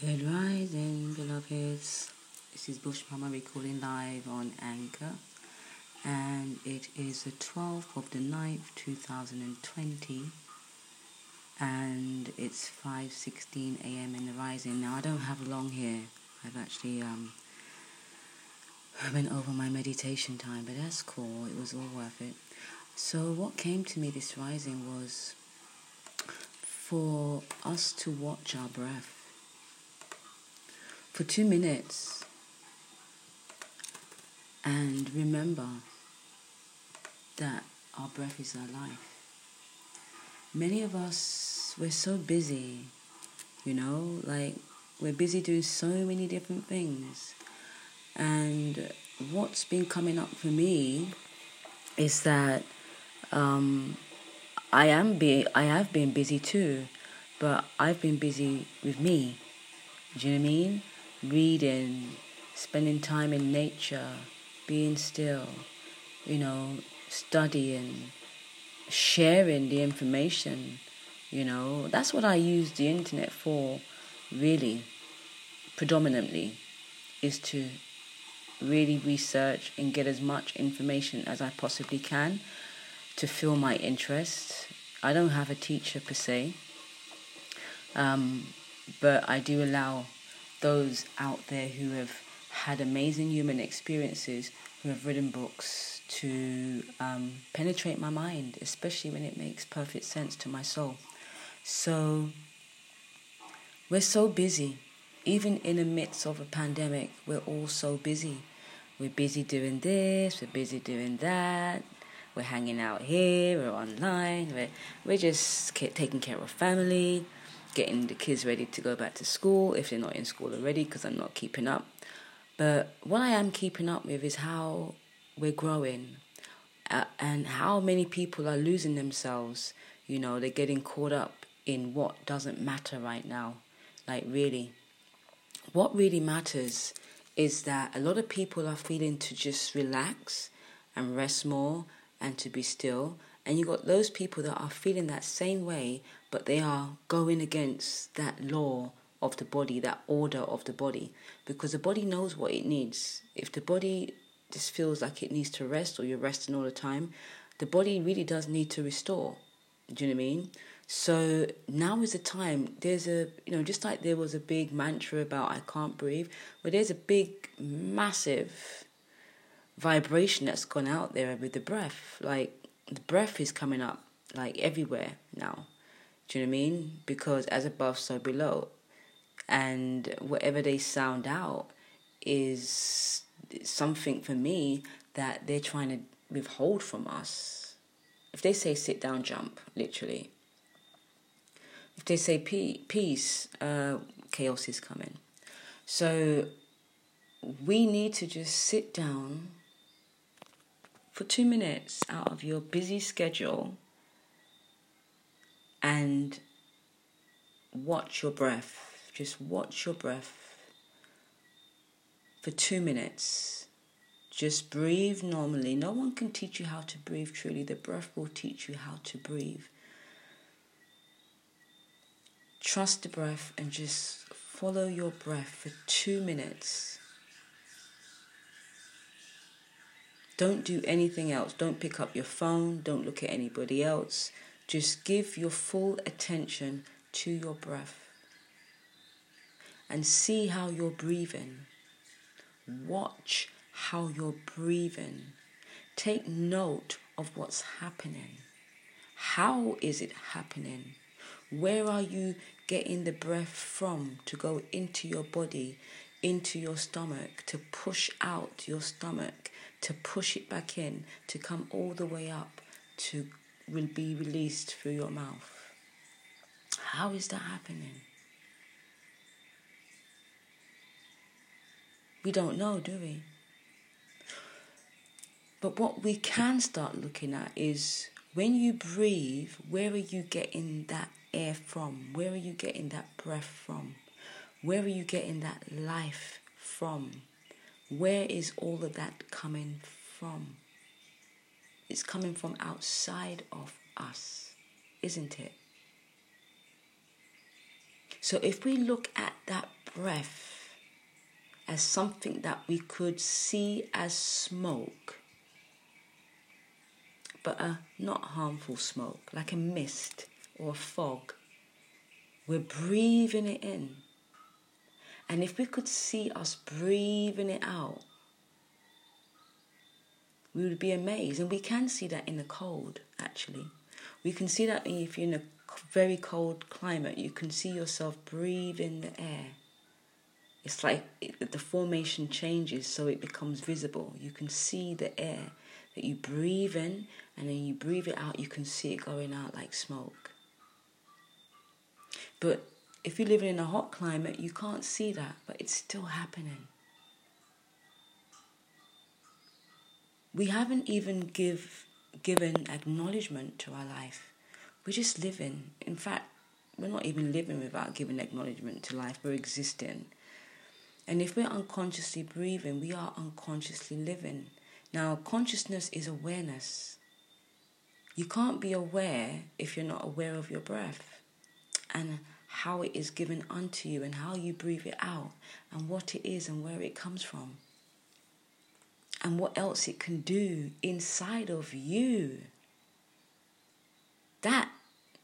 Good rising, beloveds. This is Bush Mama recording live on Anchor, and it is the 12th of the 9th, 2020, and it's 5:16 a.m. in the rising. Now I don't have long here. I've actually um went over my meditation time, but that's cool. It was all worth it. So what came to me this rising was for us to watch our breath for two minutes and remember that our breath is our life. Many of us, we're so busy, you know, like we're busy doing so many different things. And what's been coming up for me is that um, I am be I have been busy too, but I've been busy with me. Do you know what I mean? Reading, spending time in nature, being still, you know, studying, sharing the information, you know. That's what I use the internet for, really, predominantly, is to really research and get as much information as I possibly can to fill my interest. I don't have a teacher per se, um, but I do allow those out there who have had amazing human experiences, who have written books to um, penetrate my mind, especially when it makes perfect sense to my soul. So, we're so busy. Even in the midst of a pandemic, we're all so busy. We're busy doing this, we're busy doing that, we're hanging out here, we're online, we're, we're just taking care of family, getting the kids ready to go back to school if they're not in school already because I'm not keeping up. But what I am keeping up with is how we're growing uh, and how many people are losing themselves. You know, they're getting caught up in what doesn't matter right now. Like, really. What really matters is that a lot of people are feeling to just relax and rest more and to be still and you got those people that are feeling that same way, but they are going against that law of the body, that order of the body, because the body knows what it needs. If the body just feels like it needs to rest or you're resting all the time, the body really does need to restore. Do you know what I mean? So now is the time. There's a, you know, just like there was a big mantra about I can't breathe, but there's a big, massive vibration that's gone out there with the breath. Like the breath is coming up like everywhere now. Do you know what I mean? Because as above, so below. And whatever they sound out is something for me that they're trying to withhold from us. If they say sit down, jump, literally. If they say peace, uh, chaos is coming. So we need to just sit down for two minutes out of your busy schedule and watch your breath. Just watch your breath for two minutes. Just breathe normally. No one can teach you how to breathe truly. The breath will teach you how to breathe. Trust the breath and just follow your breath for two minutes. Don't do anything else. Don't pick up your phone. Don't look at anybody else. Just give your full attention to your breath and see how you're breathing. Watch how you're breathing. Take note of what's happening. How is it happening? Where are you getting the breath from to go into your body, into your stomach, to push out your stomach, to push it back in, to come all the way up, to will be released through your mouth. How is that happening? We don't know, do we? But what we can start looking at is when you breathe, where are you getting that air from? Where are you getting that breath from? Where are you getting that life from? Where is all of that coming from? It's coming from outside of us, isn't it? So if we look at that breath as something that we could see as smoke, but a not harmful smoke, like a mist or a fog. We're breathing it in. And if we could see us breathing it out, we would be amazed. And we can see that in the cold, actually. We can see that if you're in a very cold climate, you can see yourself breathe in the air. It's like it, the formation changes so it becomes visible. You can see the air that you breathe in and then you breathe it out, you can see it going out like smoke. But if you're living in a hot climate, you can't see that, but it's still happening. We haven't even give, given acknowledgement to our life. We're just living. In fact, we're not even living without giving acknowledgement to life. We're existing. And if we're unconsciously breathing, we are unconsciously living. Now, consciousness is awareness. You can't be aware if you're not aware of your breath and how it is given unto you and how you breathe it out and what it is and where it comes from and what else it can do inside of you. That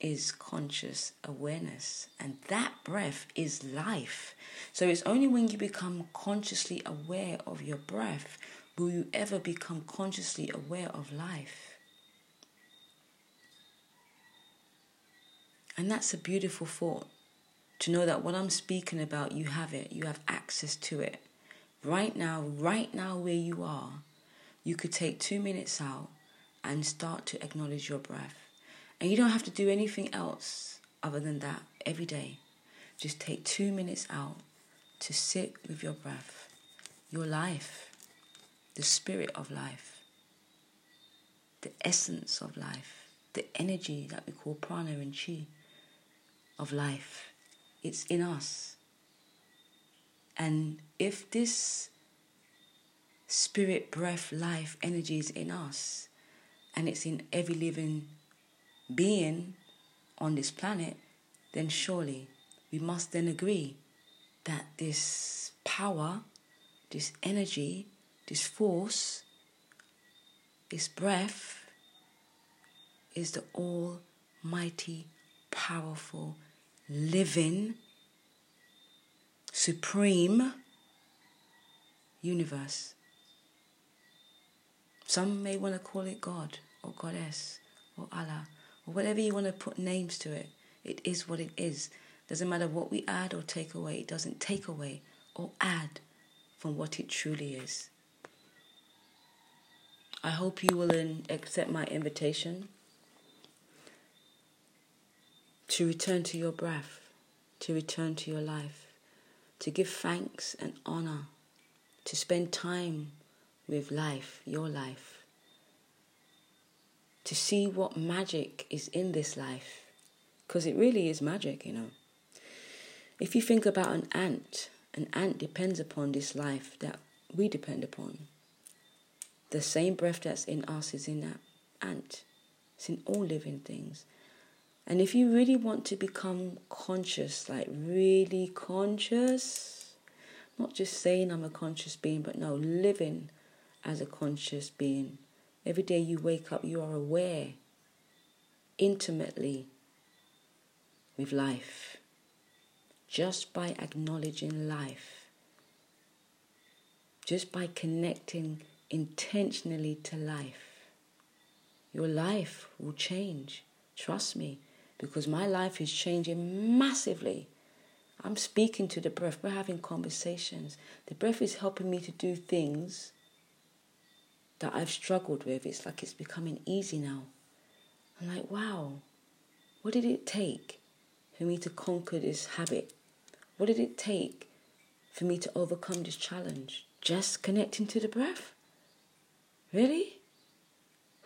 is conscious awareness, and that breath is life. So it's only when you become consciously aware of your breath will you ever become consciously aware of life. And that's a beautiful thought to know that what I'm speaking about, you have it, you have access to it. Right now, right now, where you are, you could take two minutes out and start to acknowledge your breath. And you don't have to do anything else other than that every day. Just take two minutes out to sit with your breath, your life, the spirit of life, the essence of life, the energy that we call prana and chi of life. It's in us. And if this spirit, breath, life, energy is in us, and it's in every living being on this planet, then surely we must then agree that this power, this energy, this force, this breath is the almighty, powerful, living, supreme universe. Some may want to call it God or Goddess or Allah or whatever you want to put names to it. It is what it is. Doesn't matter what we add or take away, it doesn't take away or add from what it truly is. I hope you will accept my invitation to return to your breath, to return to your life, to give thanks and honor, to spend time with life, your life, to see what magic is in this life, because it really is magic, you know. If you think about an ant, an ant depends upon this life that we depend upon. The same breath that's in us is in that ant. It's in all living things. And if you really want to become conscious, like really conscious, not just saying I'm a conscious being, but no, living as a conscious being. Every day you wake up, you are aware intimately with life just by acknowledging life, just by connecting intentionally to life. Your life will change. Trust me, because my life is changing massively. I'm speaking to the breath, we're having conversations. The breath is helping me to do things that I've struggled with. It's like it's becoming easy now. I'm like, wow, what did it take for me to conquer this habit? What did it take for me to overcome this challenge? Just connecting to the breath? Really?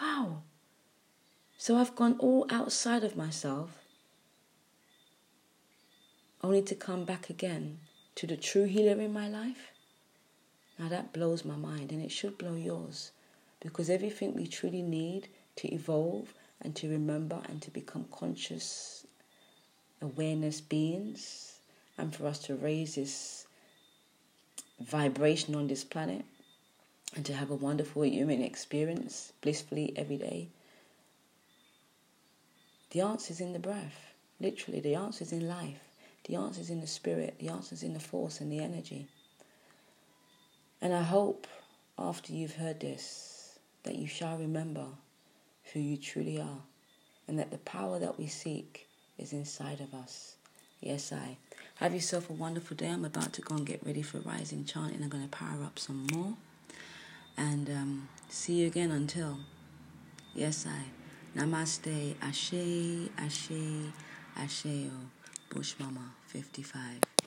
Wow. So I've gone all outside of myself only to come back again to the true healer in my life? Now that blows my mind and it should blow yours because everything we truly need to evolve and to remember and to become conscious awareness beings and for us to raise this vibration on this planet and to have a wonderful human experience blissfully every day? The answer is in the breath. Literally, the answer is in life. The answer is in the spirit. The answer is in the force and the energy. And I hope after you've heard this that you shall remember who you truly are and that the power that we seek is inside of us. Yes, I. Have yourself a wonderful day. I'm about to go and get ready for rising chanting. I'm going to power up some more. And um, see you again until. Yes, I. Namaste. Ashe, Ashe, Asheo. Oh, Bush Mama 55.